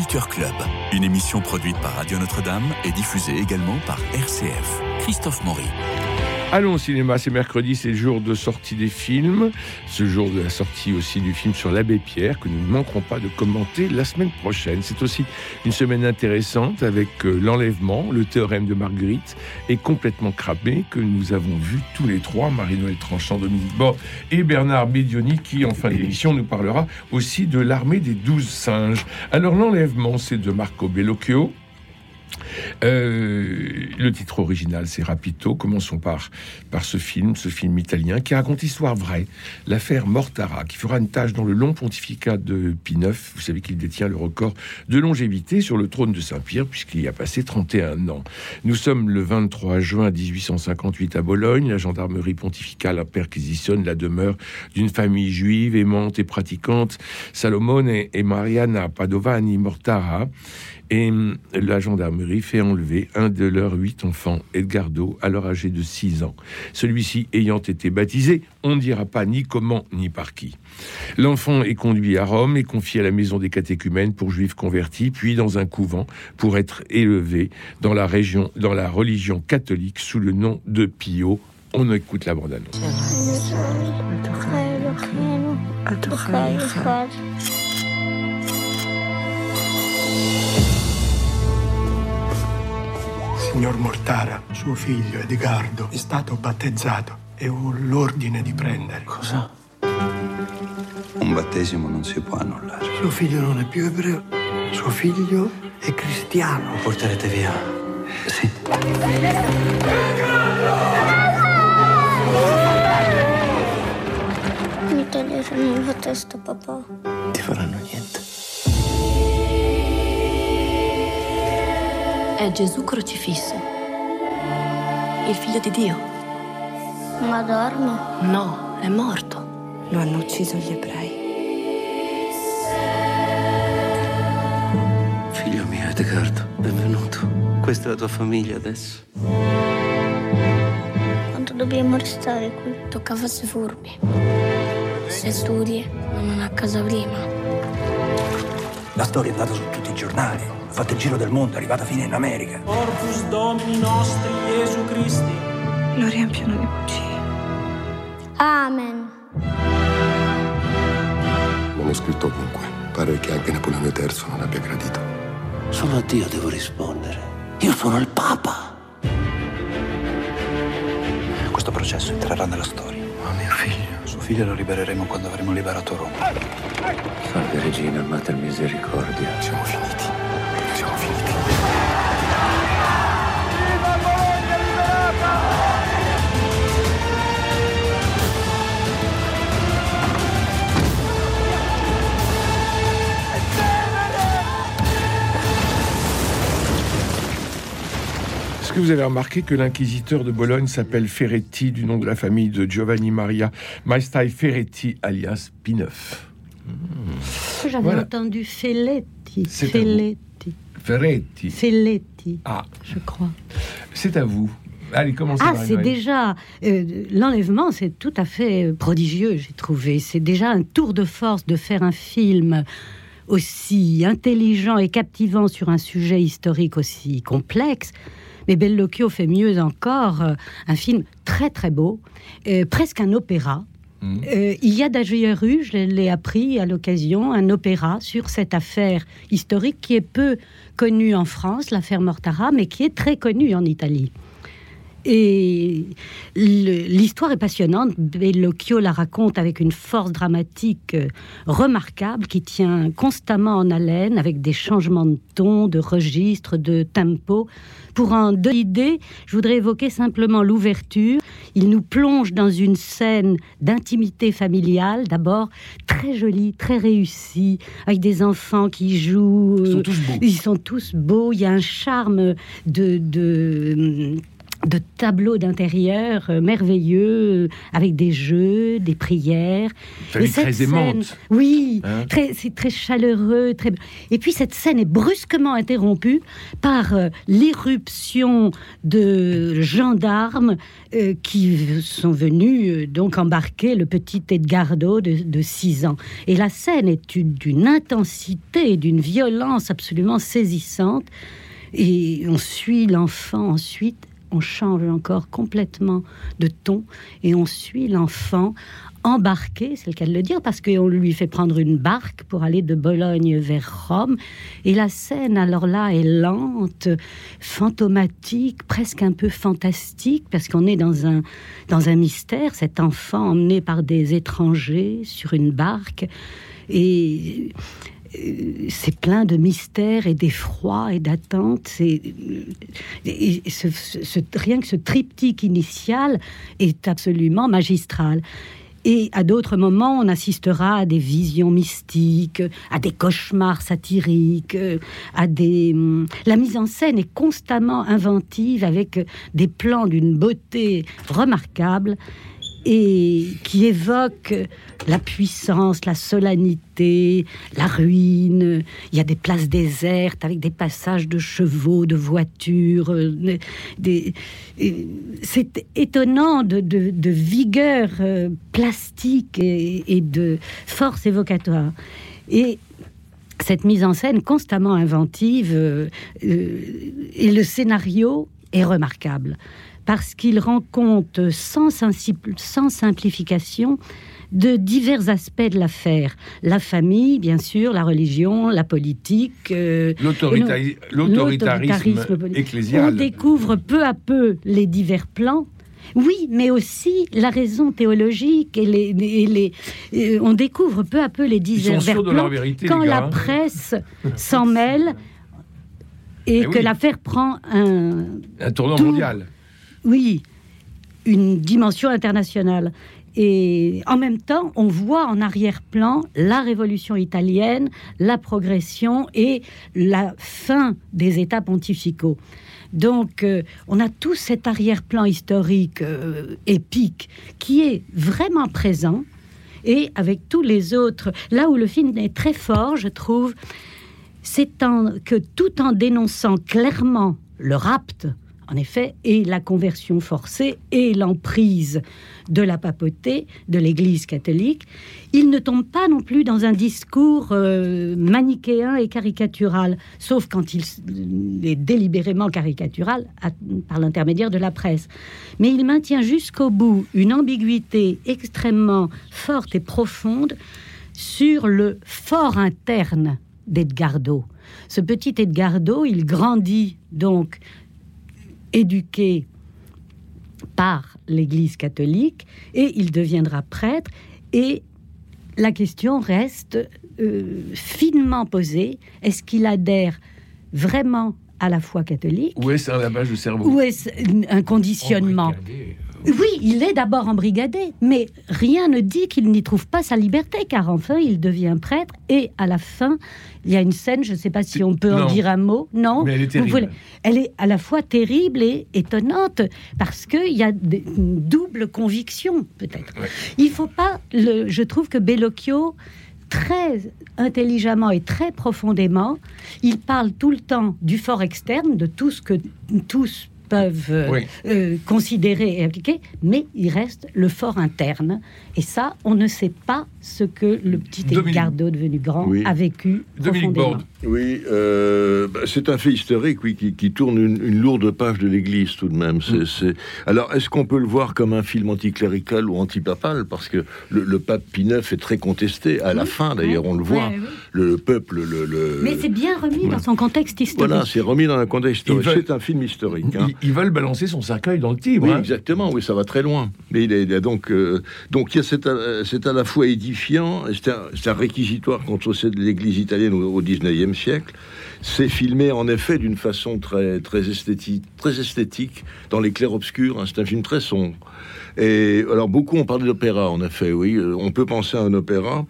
Culture Club, une émission produite par Radio Notre-Dame et diffusée également par RCF. Christophe Maury. Allons au cinéma, c'est mercredi, c'est le jour de sortie des films, ce jour de la sortie aussi du film sur l'abbé Pierre que nous ne manquerons pas de commenter la semaine prochaine. C'est aussi une semaine intéressante avec euh, l'enlèvement, le théorème de Marguerite et complètement cramé que nous avons vu tous les trois, Marie-Noël Tranchant, Dominique Bord et Bernard Bidioni qui en fin d'émission nous parlera aussi de l'armée des douze singes. Alors l'enlèvement, c'est de Marco Bellocchio. Euh, le titre original, c'est Rapito. Commençons par, par ce film, ce film italien qui raconte l'histoire vraie, l'affaire Mortara, qui fera une tâche dans le long pontificat de Pie IX. Vous savez qu'il détient le record de longévité sur le trône de Saint-Pierre, puisqu'il y a passé 31 ans. Nous sommes le 23 juin 1858 à Bologne. La gendarmerie pontificale perquisitionne la demeure d'une famille juive aimante et pratiquante, Salomone et Mariana Padovani Mortara. Et hum, la gendarmerie fait enlever un de leurs huit enfants, Edgardo, alors âgé de 6 ans. Celui-ci ayant été baptisé, on ne dira pas ni comment ni par qui. L'enfant est conduit à Rome et confié à la maison des catéchumènes pour juifs convertis, puis dans un couvent pour être élevé dans la, dans la religion catholique sous le nom de Pio. On écoute la bande-annonce. Signor Mortara, suo figlio Edgardo è stato battezzato e ho l'ordine di prendere. Cosa? Un battesimo non si può annullare. Suo figlio non è più ebreo, suo figlio è cristiano. Lo porterete via? Sì. Mi toglieranno la testa, papà. Ti faranno niente. È Gesù crocifisso, il figlio di Dio. Ma dorme? No, è morto. Lo hanno ucciso gli ebrei. Figlio mio, Edgardo, benvenuto. Questa è la tua famiglia adesso. Quanto dobbiamo restare qui? Tocca farsi furbi. Se studi, ma non a casa prima. La storia è andata su tutti i giornali, ha fatto il giro del mondo, è arrivata fino in America. Corpus Domini nostri Gesù Cristi. Lo riempiono di bugie. Amen. Manoscritto ovunque. Pare che anche Napoleone III non abbia gradito. Solo a Dio devo rispondere. Io sono il Papa. Questo processo entrerà nella storia. Ma mio figlio. Suo figlio lo libereremo quando avremo liberato Roma. Salve Regina, Mater Misericordia. Siamo finiti. Que vous avez remarqué que l'inquisiteur de Bologne s'appelle Ferretti, du nom de la famille de Giovanni Maria Maestai Ferretti, alias Pineuf J'avais Voilà. entendu Felletti. Felletti. Ferretti. Felletti, Ah, je crois. c'est à vous. Allez, commencez. Ah, c'est déjà euh, l'enlèvement, c'est tout à fait euh, prodigieux, j'ai trouvé. C'est déjà un tour de force de faire un film aussi intelligent et captivant sur un sujet historique aussi complexe. Mais Bellocchio fait mieux encore, euh, un film très très beau, euh, presque un opéra. Mhm. Euh, il y a d'ailleurs eu, je l'ai appris à l'occasion, un opéra sur cette affaire historique qui est peu connue en France, l'affaire Mortara, mais qui est très connue en Italie. Et l'histoire est passionnante. Bellocchio la raconte avec une force dramatique euh, remarquable qui tient constamment en haleine avec des changements de ton, de registre, de tempo. Pour en donner l'idée, je voudrais évoquer simplement l'ouverture. Il nous plonge dans une scène d'intimité familiale, d'abord très jolie, très réussie, avec des enfants qui jouent. Ils sont tous beaux. ils sont tous beaux. Il y a un charme de, de, de tableaux d'intérieur euh, merveilleux, euh, avec des jeux, des prières. Et très scène, aimante. Oui, hein très, c'est très chaleureux. Très... Et puis cette scène est brusquement interrompue par euh, l'irruption de gendarmes qui sont venus donc embarquer le petit Edgardo de 6 ans. Et la scène est d'une intensité, d'une violence absolument saisissante. Et on suit l'enfant ensuite on change encore complètement de ton et on suit l'enfant embarqué, c'est le cas de le dire, parce qu'on lui fait prendre une barque pour aller de Bologne vers Rome. Et la scène, alors là, est lente, fantomatique, presque un peu fantastique, parce qu'on est dans un, dans un mystère, cet enfant emmené par des étrangers sur une barque. Et c'est plein de mystères et d'effroi et d'attente. Rien que ce triptyque initial est absolument magistral. Et à d'autres moments, on assistera à des visions mystiques, à des cauchemars satiriques. Hum, la mise en scène est constamment inventive avec des plans d'une beauté remarquable et qui évoque la puissance, la solennité, la ruine. Il y a des places désertes avec des passages de chevaux, de voitures. Euh, c'est étonnant de, vigueur euh, plastique et, de force évocatoire. Et cette mise en scène constamment inventive euh, et le scénario est remarquable parce qu'il rend compte sans, sans simplification de divers aspects de l'affaire. La famille, bien sûr, la religion, la politique. Euh, l'autoritarisme ecclésial. On découvre peu à peu les divers plans. Oui, mais aussi la raison théologique et les, euh, on découvre peu à peu les divers plans quand la hein. presse s'en mêle et, que l'affaire prend un, un tournant mondial oui, une dimension internationale. Et en même temps, on voit en arrière-plan la révolution italienne, la progression et la fin des États pontificaux. Donc, euh, on a tout cet arrière-plan historique euh, épique qui est vraiment présent. Et avec tous les autres, là où le film est très fort, je trouve, c'est que tout en dénonçant clairement le rapt en effet, et la conversion forcée et l'emprise de la papauté, de l'Église catholique, il ne tombe pas non plus dans un discours euh, manichéen et caricatural, sauf quand il est délibérément caricatural par l'intermédiaire de la presse. Mais il maintient jusqu'au bout une ambiguïté extrêmement forte et profonde sur le fort interne d'Edgardo. Ce petit Edgardo, il grandit donc éduqué par l'Église catholique et il deviendra prêtre. Et la question reste euh, finement posée. Est-ce qu'il adhère vraiment à la foi catholique Ou est-ce un lavage de cerveau? Ou est-ce un conditionnement? Oui, il est d'abord embrigadé, mais rien ne dit qu'il n'y trouve pas sa liberté, car enfin, il devient prêtre, et à la fin, il y a une scène, je ne sais pas si on peut en dire un mot, non Mais elle est terrible. Elle est à la fois terrible et étonnante, parce qu'il y a une double conviction, peut-être. Il faut pas, le, je trouve que Bellocchio très intelligemment et très profondément, il parle tout le temps du fort externe, de tout ce que tous peuvent euh, euh, considérer et appliquer, mais il reste le fort interne. Et ça, on ne sait pas ce que le petit Edgardo devenu grand a vécu profondément. Oui, euh, bah, c'est un fait historique, oui, qui, tourne une, lourde page de l'Église tout de même. Mm. Alors, est-ce qu'on peut le voir comme un film anticlérical ou antipapal? Parce que le, pape Pie IX est très contesté. À la fin, d'ailleurs, on le voit. Le, peuple, le, Mais c'est bien remis dans son contexte historique. Voilà, c'est remis dans un contexte historique. C'est un film historique. Hein. Ils, veulent balancer son cercueil dans le Tibre. Oui, hein. exactement. Oui, ça va très loin. Mais il, est, donc, euh, donc, c'est à, la fois édifiant. C'est un, réquisitoire contre l'Église italienne au, au 19e siècle. C'est filmé en effet d'une façon très, très, esthétique, très esthétique, dans les clairs-obscurs. Hein. C'est un film très sombre. Et alors beaucoup ont parlé d'opéra, en effet, oui. Euh, on peut penser à un opéra.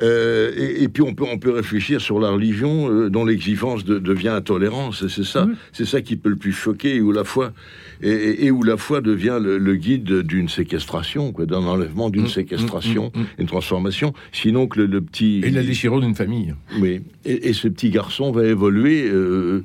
Euh, et, puis on peut, on peut réfléchir sur la religion euh, dont l'exigence devient intolérance. C'est ça, c'est ça qui peut le plus choquer, où la, foi et, et où la foi devient le, le guide d'une séquestration, quoi, d'un enlèvement, d'une Mm, séquestration, mm, mm, mm. une transformation. Sinon que le, le petit Et la déchirure d'une famille. oui, et, et ce petit garçon va évoluer. Euh,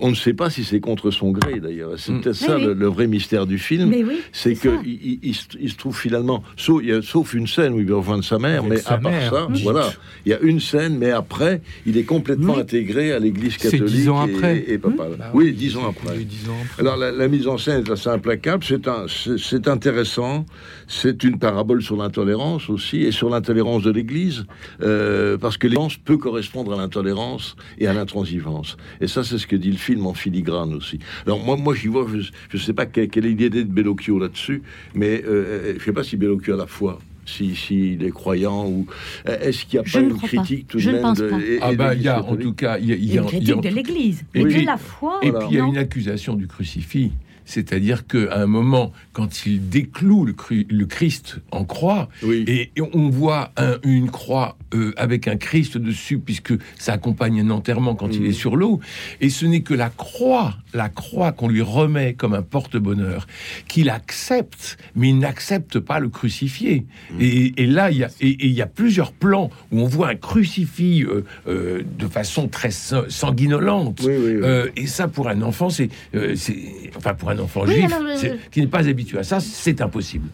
on ne sait pas si c'est contre son gré d'ailleurs. C'est Mm. peut-être ça oui. le, le vrai mystère du film. Mais oui, c'est c'est que ça. il, il- il se- trouve finalement, sauf, il y a- sauf une scène où il va rejoindre sa mère, Avec mais sa à part mère, ça, voilà, il y a une scène, mais après, il est complètement Oui. intégré à l'Église C'est catholique. dix ans après. Et, papa. Bah oui, dix ans après. Les dix ans après. Alors la, la mise en scène est assez implacable, c'est un, c'est c'est intéressant, c'est une parabole sur l'intolérance aussi et sur l'intolérance de l'Église, euh, parce que l'intolérance peut correspondre à l'intolérance et à l'intransigence. Et ça, c'est ce que dit le film en filigrane aussi. Alors moi, moi j'y vois, je ne sais pas quelle, quelle est l'idée de Bellocchio là-dessus, mais euh, je ne sais pas si Bellocchio a la foi. Si, s'il est croyant ou est-ce qu'il n'y a Je pas ne une crois pas. critique tout Je de même pense de, pas. et- et Ah bah il y a en tout cas, il y a, il y a- Une il y a critique de l'Église, Et mais puis- de la foi. Et Voilà. puis il y a une accusation du crucifix. C'est-à-dire qu'à un moment, quand il décloue le, Christ en croix, Oui. et, et on voit un- une croix euh, avec un Christ dessus, puisque ça accompagne un enterrement quand il Mhm. est sur l'eau, et ce n'est que la croix, la croix qu'on lui remet comme un porte-bonheur, qu'il accepte, mais il n'accepte pas le crucifié. Mhm. Et, et là, il y, a, et, et il y a plusieurs plans où on voit un crucifix euh, euh, de façon très sang- sanguinolente. Oui, oui, oui. Et ça, pour un enfant, c'est, c'est- enfin pour un enfant Oui, juif alors, euh, qui n'est pas habitué à ça, c'est impossible.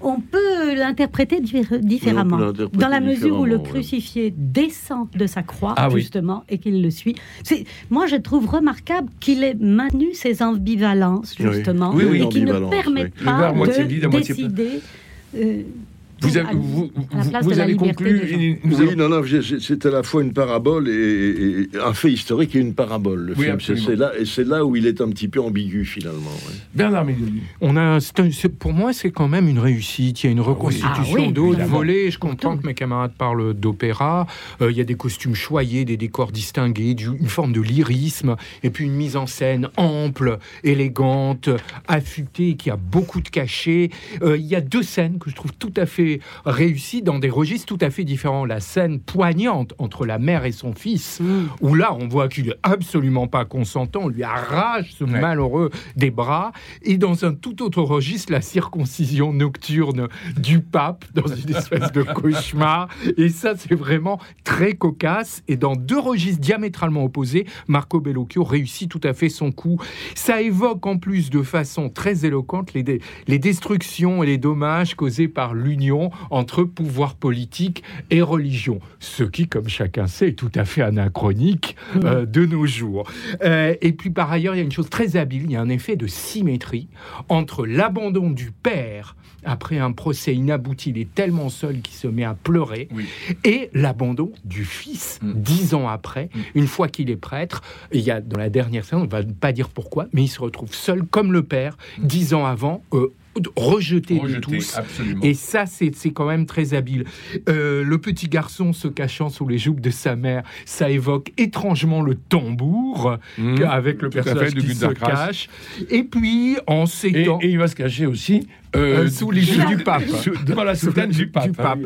On peut l'interpréter diffé- différemment. Oui, peut dans la mesure où le ouais. crucifié descend de sa croix, Ah oui. justement, et qu'il le suit. C'est, moi, je trouve remarquable qu'il ait maintenu ses ambivalences, justement, Oui, oui, et qu'il ne ambivalence, permet oui. Le pas de décider. euh, Vous avez, vous, vous- avez conclu. oui, non, non, c'est à la fois une parabole et, un fait historique et une parabole. Le Oui, film, c'est là, et c'est là où il est un petit peu ambigu finalement. ouais. Bernard. On a, pour moi, c'est quand même une réussite. Il y a une reconstitution Ah oui, évidemment. volée. Je comprends que mes camarades parlent d'opéra. Euh, il y a des costumes choyés, des décors distingués, du- une forme de lyrisme, et puis une mise en scène ample, élégante, affûtée, qui a beaucoup de cachets. Euh, il y a deux scènes que je trouve tout à fait réussies dans des registres tout à fait différents. La scène poignante entre la mère et son fils, où là, on voit qu'il est absolument pas consentant. On lui arrache ce Ouais. malheureux des bras. Et dans un tout autre registre, la circoncision nocturne du pape, dans une espèce de cauchemar. Et ça, c'est vraiment très cocasse. Et dans deux registres diamétralement opposés, Marco Bellocchio réussit tout à fait son coup. Ça évoque en plus de façon très éloquente les, les destructions et les dommages causés par l'union entre pouvoir politique et religion. Ce qui, comme chacun sait, est tout à fait anachronique euh, de nos jours. Euh, et puis par ailleurs, il y a une chose très habile, il y a un effet de symétrie entre l'abandon du père après un procès inabouti, il est tellement seul qu'il se met à pleurer, Oui. et l'abandon du fils, Mm. dix ans après, une fois qu'il est prêtre. Il y a dans la dernière scène, on ne va pas dire pourquoi, mais il se retrouve seul comme le père, dix ans avant, euh, rejeté, de tous. absolument. Et ça, c'est c'est quand même très habile. Euh, le petit garçon se cachant sous les joupes de sa mère, ça évoque étrangement le tambour, Mmh. avec le personnage fait, de qui se cache. Et puis, en Et, s'étant... et il va se cacher aussi euh, Euh, sous les joues du pape. sous- devant la soutane du pape. Du pape.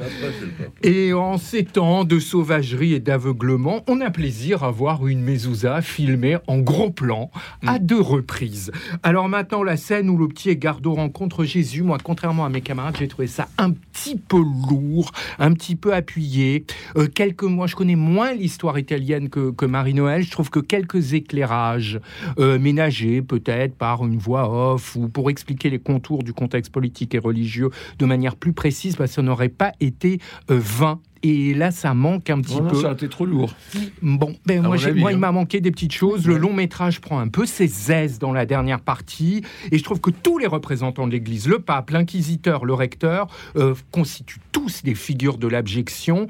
Et en ces temps de sauvagerie et d'aveuglement, on a plaisir à voir une mezouza filmée en gros plan à deux reprises. Alors maintenant, la scène où le petit Egardo rencontre Jésus, moi, contrairement à mes camarades, j'ai trouvé ça un petit peu lourd, un petit peu appuyé. Euh, quelques mois, je connais moins l'histoire italienne que, que Marie-Noël. Je trouve que quelques éclairages euh, ménagés, peut-être par une voix off ou pour expliquer les contours du contexte politique et religieux de manière plus précise, bah, ça n'aurait pas été euh, vain. Et là, ça manque un petit non, peu. ça a été trop lourd. Bon, ben moi, avis, moi, il hein. m'a manqué des petites choses. Le long métrage prend un peu ses aises dans la dernière partie, et je trouve que tous les représentants de l'Église, le pape, l'inquisiteur, le recteur, euh, constituent tous des figures de l'abjection.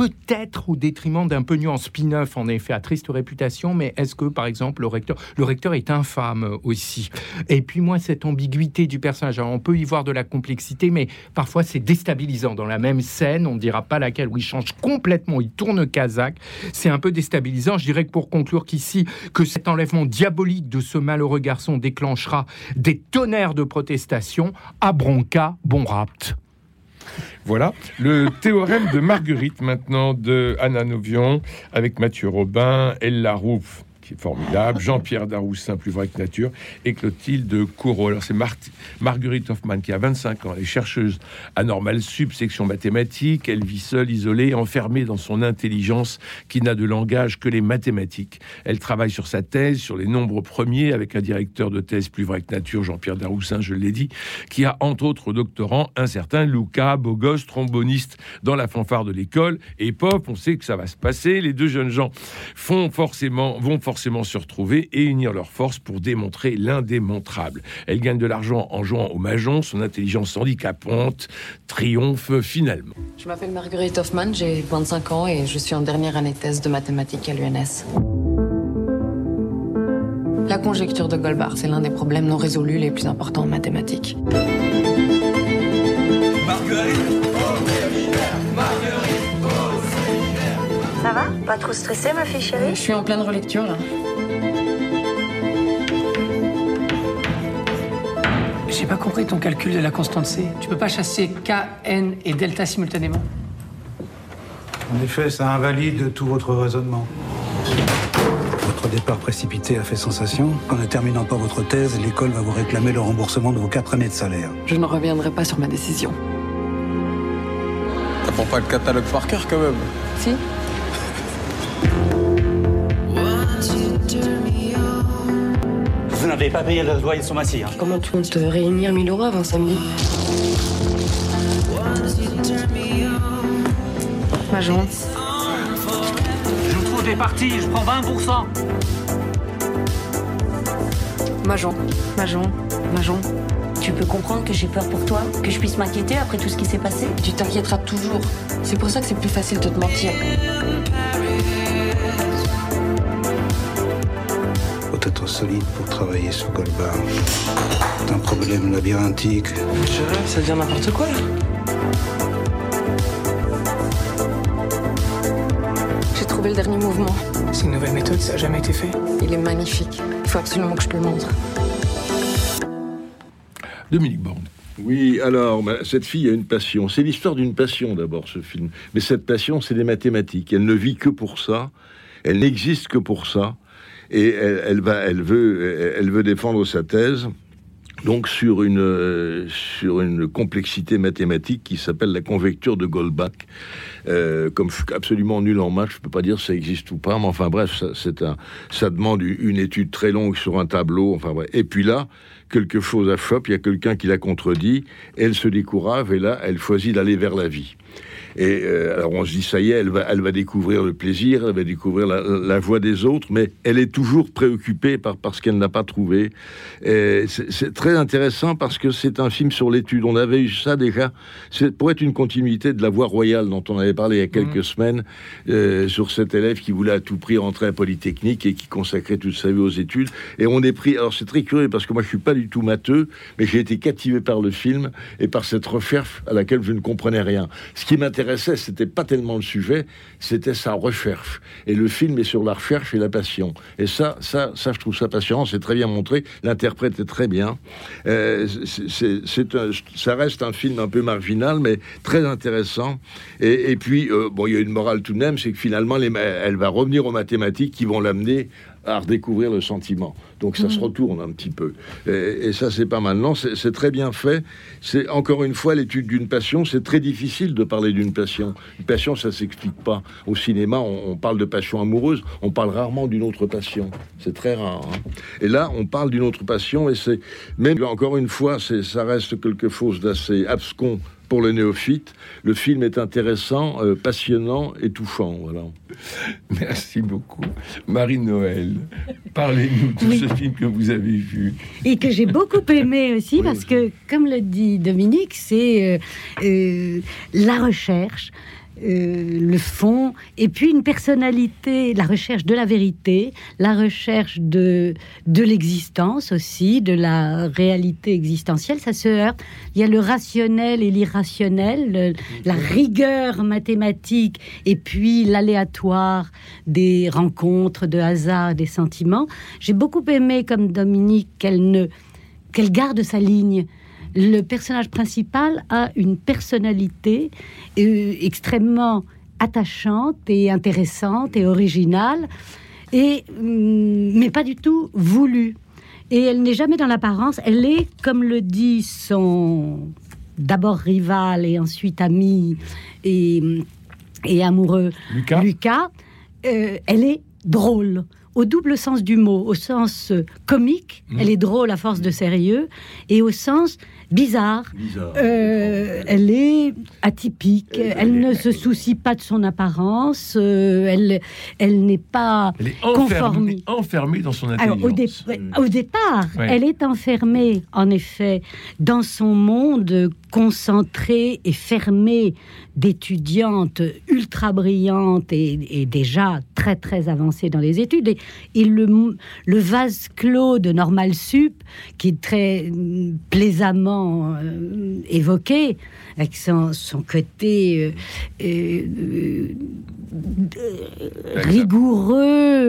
Peut-être au détriment d'un peu en spin-off, en effet, à triste réputation, mais est-ce que, par exemple, le recteur, le recteur est infâme aussi? Et puis, moi, cette ambiguïté du personnage, on peut y voir de la complexité, mais parfois c'est déstabilisant. Dans la même scène, on ne dira pas laquelle, où il change complètement, il tourne Kazakh, c'est un peu déstabilisant. Je dirais que pour conclure qu'ici, que cet enlèvement diabolique de ce malheureux garçon déclenchera des tonnerres de protestation, à bronca, bon rapt. Voilà, le théorème de Marguerite maintenant de Anna Novion avec Mathieu Robin, Ella Rouf formidable, Jean-Pierre Daroussin, plus vrai que nature, et Clotilde Courreau. Alors c'est Marguerite Hoffman qui a 25 ans, elle est chercheuse à Normal Sub, section elle vit seule, isolée, enfermée dans son intelligence qui n'a de langage que les mathématiques. Elle travaille sur sa thèse, sur les nombres premiers, avec un directeur de thèse plus vrai que nature, Jean-Pierre Daroussin, je l'ai dit, qui a entre autres doctorant un certain Luca, gosse, tromboniste dans la fanfare de l'école, et pop, on sait que ça va se passer, les deux jeunes gens font forcément, vont forcément se retrouver et unir leurs forces pour démontrer l'indémontrable. Elle gagne de l'argent en jouant au majon, son intelligence handicapante triomphe finalement. Je m'appelle Marguerite Hoffman, j'ai 25 ans et je suis en dernière année de thèse de mathématiques à l'UNS. La conjecture de Goldbach, c'est l'un des problèmes non résolus les plus importants en mathématiques. Marguerite Pas trop stressée, ma fille chérie Je suis en pleine relecture, là. J'ai pas compris ton calcul de la constante C. Tu peux pas chasser K, N et delta simultanément En effet, ça invalide tout votre raisonnement. Votre départ précipité a fait sensation. En ne terminant pas votre thèse, l'école va vous réclamer le remboursement de vos quatre années de salaire. Je ne reviendrai pas sur ma décision. T'apprends pas le catalogue par cœur quand même Si. Vous n'avez pas payé le loyer de son massif. Hein. Comment tu comptes réunir 1000 euros avant samedi Majon. Je vous trouve des parties, je prends 20%. Majon, Majon, Majon. Tu peux comprendre que j'ai peur pour toi, que je puisse m'inquiéter après tout ce qui s'est passé Tu t'inquiéteras toujours. C'est pour ça que c'est plus facile de te mentir. Solide pour travailler sur Goldbar. C'est un problème labyrinthique. Je rêve, ça devient n'importe quoi là. J'ai trouvé le dernier mouvement. C'est une nouvelle méthode, ça n'a jamais été fait. Il est magnifique. Il faut absolument que je te le montre. Dominique Borne. Oui, alors, bah, cette fille a une passion. C'est l'histoire d'une passion d'abord, ce film. Mais cette passion, c'est les mathématiques. Elle ne vit que pour ça. Elle n'existe que pour ça. Et elle, va, elle, veut, elle veut défendre sa thèse. Donc sur une, sur une complexité mathématique qui s'appelle la convecture de Goldbach. Euh, comme absolument nul en maths, je peux pas dire si ça existe ou pas, mais enfin bref, ça, c'est un, ça demande une étude très longue sur un tableau. Enfin bref. Et puis là, quelque chose à chope, il y a quelqu'un qui la contredit, elle se décourage et là, elle choisit d'aller vers la vie. Et euh, alors on se dit, ça y est, elle va, elle va découvrir le plaisir, elle va découvrir la, la voix des autres, mais elle est toujours préoccupée par, par ce qu'elle n'a pas trouvé. C'est très intéressant parce que c'est un film sur l'étude. On avait eu ça déjà. C'est pour être une continuité de La Voix Royale dont on avait parlé il y a quelques semaines euh, sur cet élève qui voulait à tout prix rentrer à Polytechnique et qui consacrait toute sa vie aux études. Et on est pris. Alors c'est très curieux parce que moi je suis pas du tout matheux, mais j'ai été captivé par le film et par cette recherche à laquelle je ne comprenais rien. Ce qui m'intéressait, c'était pas tellement le sujet, c'était sa recherche. Et le film est sur la recherche et la passion. Et ça, ça, ça, je trouve ça passionnant. C'est très bien montré. L'interprète est très bien. Euh, ça reste un film un peu marginal, mais très intéressant. Et, puis, euh, bon, il y a une morale tout de même, c'est que finalement, elle va revenir aux mathématiques qui vont l'amener à redécouvrir le sentiment. Donc ça se retourne un petit peu. Et, et ça, c'est pas mal. Non, c'est très bien fait. C'est encore une fois l'étude d'une passion. C'est très difficile de parler d'une passion. Une passion, ça s'explique pas. Au cinéma, on, on parle de passion amoureuse. On parle rarement d'une autre passion. C'est très rare. hein. Et là, on parle d'une autre passion. Et c'est même encore une fois, ça reste quelque chose d'assez abscon pour le néophyte. Le film est intéressant, euh, passionnant et touchant. Voilà. Merci beaucoup. Marie-Noël, parlez-nous de Oui. ce film que vous avez vu. et que j'ai beaucoup aimé aussi parce que, comme le dit Dominique, c'est euh, euh, la recherche, euh, le fond, et puis une personnalité, la recherche de la vérité, la recherche de, de l'existence aussi, de la réalité existentielle. Ça se heurte. Il y a le rationnel et l'irrationnel, le- la rigueur mathématique, et puis l'aléatoire des rencontres, de hasard, des sentiments. J'ai beaucoup aimé, comme Dominique, qu'elle ne qu'elle garde sa ligne. Le personnage principal a une personnalité euh, extrêmement attachante et intéressante et originale. et hum, mais pas du tout voulue. Et elle n'est jamais dans l'apparence. Elle est, comme le dit son d'abord rival et ensuite ami et, et amoureux Lucas, euh, elle est drôle au double sens du mot, au sens euh, comique, Mmh. elle est drôle à force de sérieux, et au sens bizarre, euh, elle est atypique, elle, ne se soucie pas de son apparence, euh, elle, elle n'est pas Elle est enfermée, enfermée dans son Alors, au, intelligence. dé- au départ, Ouais. elle est enfermée, en effet, dans son monde concentré et fermé d'étudiantes ultra brillantes et, et déjà très très avancées dans les études. Et, et le, le vase clos de Normal Sup, qui est très mm, plaisamment euh, évoqué, avec son, son côté euh, euh, rigoureux.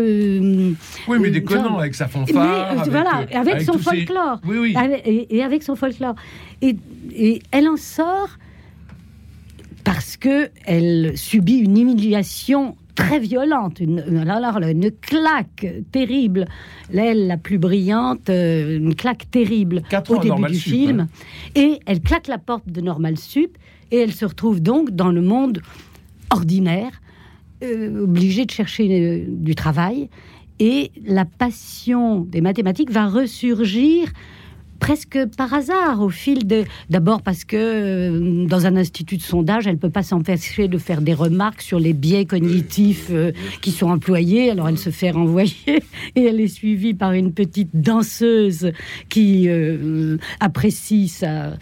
Oui, mais déconnant, avec sa fanfare. avec, voilà, avec, son ses- folklore. Oui, oui. Avec- et, et avec son folklore. Et, et elle en sort parce que elle subit une humiliation très violente, une, alors là, une claque terrible, l'aile la plus brillante, euh, une claque terrible Quatre au début Normal du Sup, film. hein. Et elle claque la porte de Normal Sup et elle se retrouve donc dans le monde ordinaire, euh, obligée de chercher euh, du travail. Et la passion des mathématiques va ressurgir presque par hasard au fil de d'abord parce que euh, dans un institut de sondage elle peut pas s'empêcher de faire des remarques sur les biais cognitifs euh, qui sont employés. Alors elle se fait renvoyer et elle est suivie par une petite danseuse qui euh, apprécie sa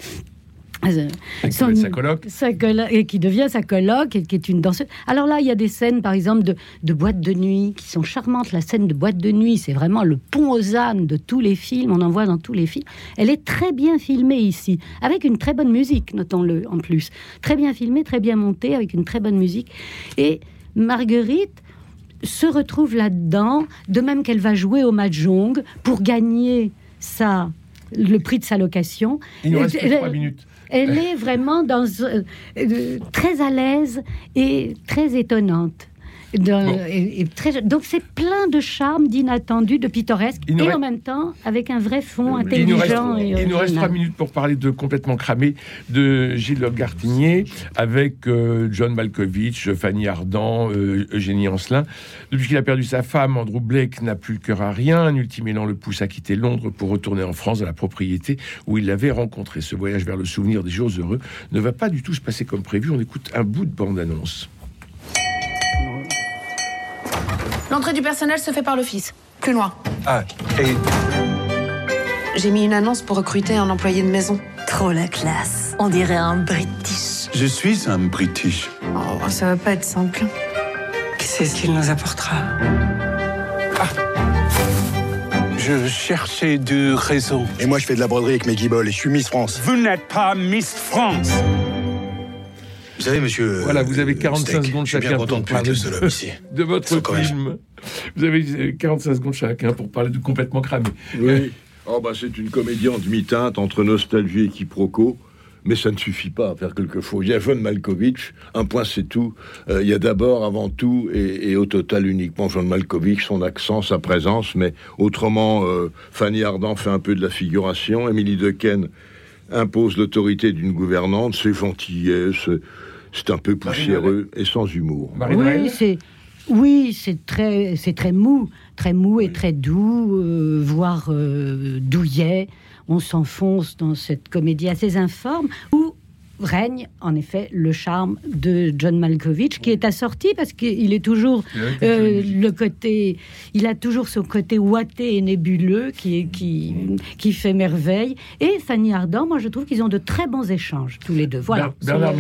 euh, Et qui va être sa coloc. sa colo- et qui devient sa coloc et qui est une danseuse. Alors là, il y a des scènes, par exemple, de, de boîtes de nuit qui sont charmantes. La scène de boîte de nuit, c'est vraiment le pont aux ânes de tous les films. On en voit dans tous les films. Elle est très bien filmée ici, avec une très bonne musique, notons-le en plus. Très bien filmée, très bien montée, avec une très bonne musique. Et Marguerite se retrouve là-dedans, de même qu'elle va jouer au mahjong pour gagner sa le prix de sa location. Il nous reste que Elle- trois minutes. elle est vraiment dans, euh, euh, très à l'aise et très étonnante. Dans- et- et très- donc c'est plein de charme, d'inattendu, de pittoresque, et reste- en même temps avec un vrai fond Il nous, reste, intelligent. et il nous reste trois minutes pour parler de Complètement cramé de Gilles Gartinier avec euh, John Malkovich, Fanny Ardant, euh, Eugénie Ancelin. Depuis qu'il a perdu sa femme, Andrew Blake n'a plus le cœur à rien. Un ultime élan le pousse à quitter Londres pour retourner en France, à la propriété où il l'avait rencontré. Ce voyage vers le souvenir des jours heureux ne va pas du tout se passer comme prévu. On écoute un bout de bande-annonce. L'entrée du personnel se fait par l'office. Plus loin. Ah, et J'ai mis une annonce pour recruter un employé de maison. Trop la classe. On dirait un British. je suis un British. Oh, ça va pas être simple. Qu'est-ce qu'il nous apportera Je cherchais du réseau. Et moi, je fais de la broderie avec mes guibolles et je suis Miss France. Vous n'êtes pas Miss France. Vous savez, monsieur. Voilà, vous avez euh, 45 Steak, secondes Je suis bien chacun content pour de plus parler de ce homme ici. de votre film. Vous avez euh, 45 secondes chacun pour parler de Complètement cramé. Oui. Oh, bah, c'est une comédie en demi-teinte entre nostalgie et quiproquo. Mais ça ne suffit pas à faire quelque chose. Il y a John Malkovich, un point c'est tout. Euh, il y a d'abord, avant tout, et, et au total uniquement John Malkovich, son accent, sa présence, mais autrement, euh, Fanny Ardant fait un peu de la figuration, Émilie Dequesne impose l'autorité d'une gouvernante, c'est gentillet, c'est- un peu poussiéreux et sans humour. Oui, c'est oui, c'est très, c'est très mou, très mou et très doux, euh, voire euh, douillet. On s'enfonce dans cette comédie assez informe où règne en effet le charme de John Malkovich qui est assorti parce qu'il est toujours euh, le côté il a toujours ce côté ouaté et nébuleux qui qui qui fait merveille et Fanny Ardant moi je trouve qu'ils ont de très bons échanges tous les deux voilà Ber- Bernard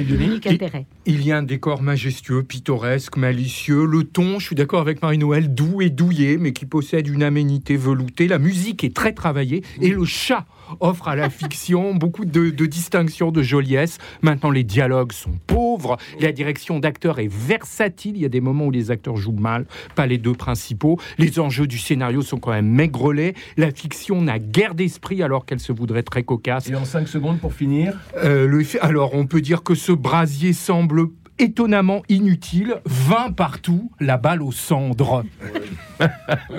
Il y a un décor majestueux, pittoresque, malicieux. Le ton, je suis d'accord avec Marie-Noël, doux et douillet, mais qui possède une aménité veloutée. La musique est très travaillée. Et le chat offre à la fiction beaucoup de, de distinctions, de joliesse. Maintenant, les dialogues sont pauvres. La direction d'acteurs est versatile. Il y a des moments où les acteurs jouent mal, pas les deux principaux. Les enjeux du scénario sont quand même maigrelets. La fiction n'a guère d'esprit alors qu'elle se voudrait très cocasse. Et en 5 secondes pour finir. Euh, le alors, on peut dire que ce brasier semble étonnamment inutile. 20 partout, la balle aux cendres.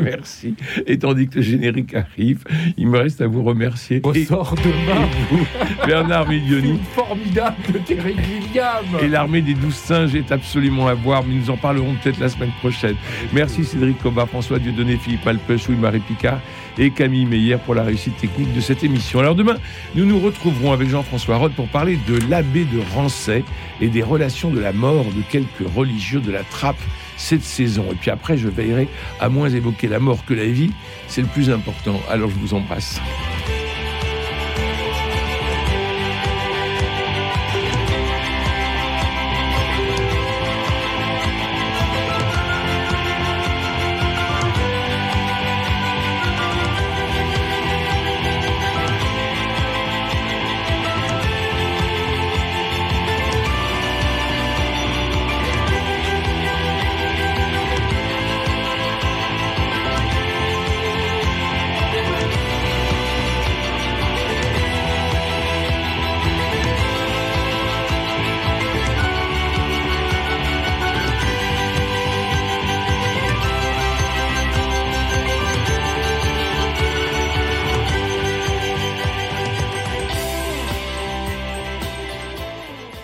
Merci. Et tandis que le générique arrive, il me reste à vous remercier. Au sort demain. vous, Bernard Milioni. Formidable Terry Gilliam. Et l'armée des douze singes est absolument à voir, mais nous en parlerons peut-être la semaine prochaine. Merci Cédric Cobat, François Dieudonné, Philippe Alpech, Louis-Marie Picard et Camille Meyer pour la réussite technique de cette émission. Alors demain, nous nous retrouverons avec Jean-François Roth pour parler de l'abbé de Rancet et des relations de la mort de quelques religieux de la trappe cette saison. Et puis après, je veillerai à moins évoquer la mort que la vie. C'est le plus important. Alors je vous embrasse.